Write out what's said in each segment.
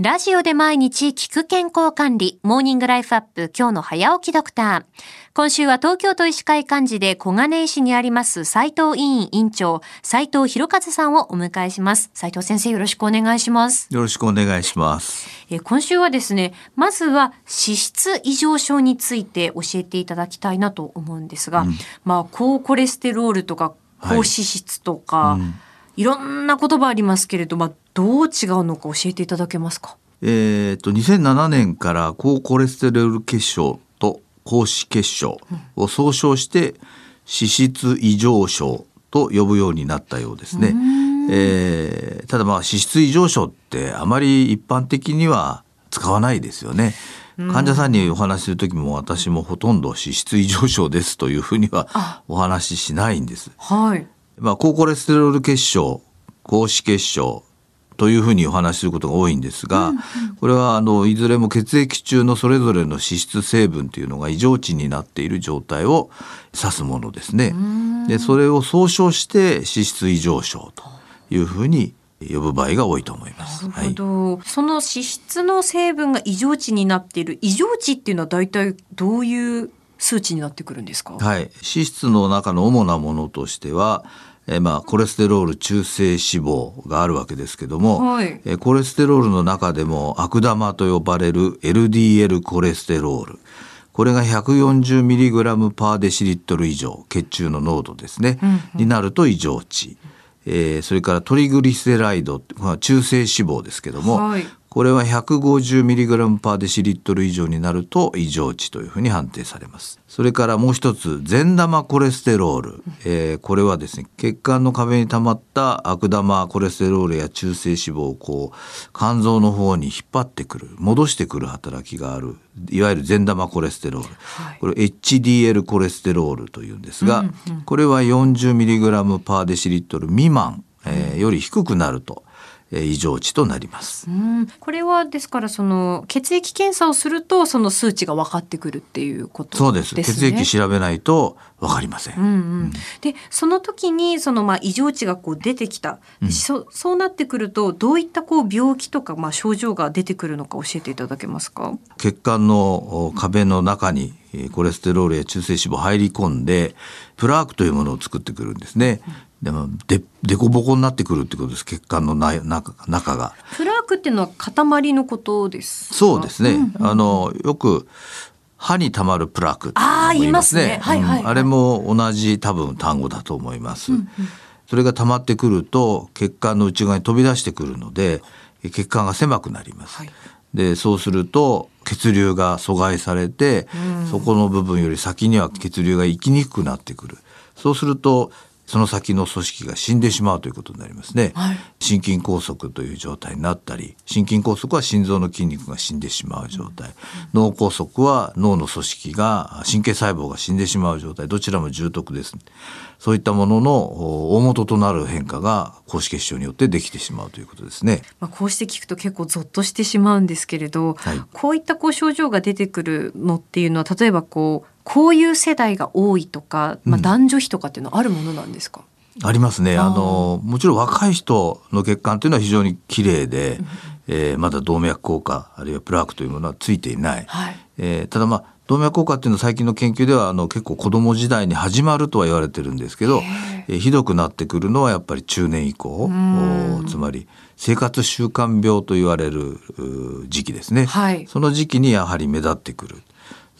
ラジオで毎日聞く健康管理、モーニングライフアップ、今日の早起きドクター。今週は東京都医師会幹事で小金井市にあります斉藤委員委員長、斉藤博和さんをお迎えします。斉藤先生よろしくお願いします。よろしくお願いします。えー今週はですね、まずは脂質異常症について教えていただきたいなと思うんですが、まあ高コレステロールとか高脂質とか、いろんな言葉ありますけれど、まあどう違うのか教えていただけますか？えっ、と2007年から高コレステロール血症と高脂血症を総称して脂質異常症と呼ぶようになったようですね。えーただまあ脂質異常症ってあまり一般的には使わないですよね。患者さんにお話しする時も私もほとんど脂質異常症ですというふうにはお話ししないんです。はい。まあ、高コレステロール血症高脂血症というふうにお話しすることが多いんですが、これはあのいずれも血液中のそれぞれの脂質成分というのが異常値になっている状態を指すものですね。でそれを総称して脂質異常症というふうに呼ぶ場合が多いと思います。なるほど、その脂質の成分が異常値になっている異常値っていうのは大体どういう数値になってくるんですか？はい、脂質の中の主なものとしては、えーまあ、コレステロール中性脂肪があるわけですけども、はい。えーコレステロールの中でも悪玉と呼ばれる LDL コレステロール。これが 140mg パーデシリットル以上血中の濃度ですね、になると異常値、えーそれからトリグリセライドまあ中性脂肪ですけども、はいこれは 150mg パーデシリットル以上になると異常値というふうに判定されます。それからもう一つ善玉コレステロール、えーこれはですね血管の壁に溜まった悪玉コレステロールや中性脂肪をこう肝臓の方に引っ張ってくる戻してくる働きがあるいわゆる善玉コレステロール、はい。これ HDL コレステロールというんですが、これは 40mg パーデシリットル未満、えーより低くなると、えー異常値となります。うん、これはですからその血液検査をするとその数値が分かってくるっていうことそうです。血ね。液調べないとわかりません。うんうん、でその時にそのまあ異常値がこう出てきた、そそうなってくるとどういったこう病気とかまあ症状が出てくるのか教えていただけますか？血管のお壁の中にえーコレステロールや中性脂肪入り込んでプラークというものを作ってくるんですね。でもででこぼこになってくるってことです。血管のな中中が。プラークっていうのは塊のことですか？そうですね。あのよく歯にたまるプラークあー言いますねはいはいはいうんあれも同じ多分単語だと思います。それが溜まってくると血管の内側に飛び出してくるので血管が狭くなります。はいでそうすると血流が阻害されて、そこの部分より先には血流が行きにくくなってくる。そうするとその先の組織が死んでしまうということになりますね。はい。心筋梗塞という状態になったり心筋梗塞は心臓の筋肉が死んでしまう状態、脳梗塞は脳の組織が神経細胞が死んでしまう状態。どちらも重篤です。そういったもののお大元となる変化が高脂血症によってできてしまうということですね。まあ、こうして聞くと結構ゾッとしてしまうんですけれど、はい。こういったこう症状が出てくるのっていうのは例えばこうこういう世代が多いとか、まあ、男女比とかっていうのはあるものなんですか、ありますね。あのもちろん若い人の血管というのは非常に綺麗で、えーまだ動脈硬化あるいはプラークというものはついていない。はい。えーただまあ動脈硬化っていうのは最近の研究ではあの結構子供時代に始まるとは言われてるんですけど、えーひどくなってくるのはやっぱり中年以降おつまり生活習慣病と言われるう時期ですね、はい。その時期にやはり目立ってくる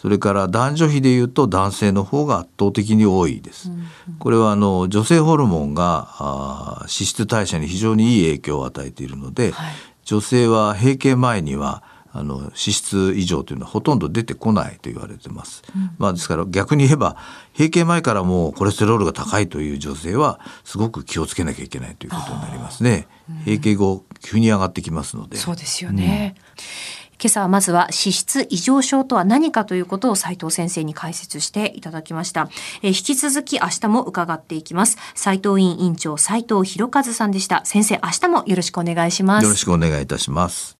それから男女比でいうと男性の方が圧倒的に多いです。これはあの女性ホルモンがあー脂質代謝に非常にいい影響を与えているので、はい女性は閉経前にはあの脂質異常というのはほとんど出てこないと言われてます。まあですから逆に言えば閉経前からもうコレステロールが高いという女性はすごく気をつけなきゃいけないということになりますね。閉経後急に上がってきますので。そうですよね。今朝はまずは脂質異常症とは何かということを斉藤先生に解説していただきました。えー引き続き明日も伺っていきます。斉藤院院長斉藤博和さんでした。先生、明日もよろしくお願いします。よろしくお願いいたします。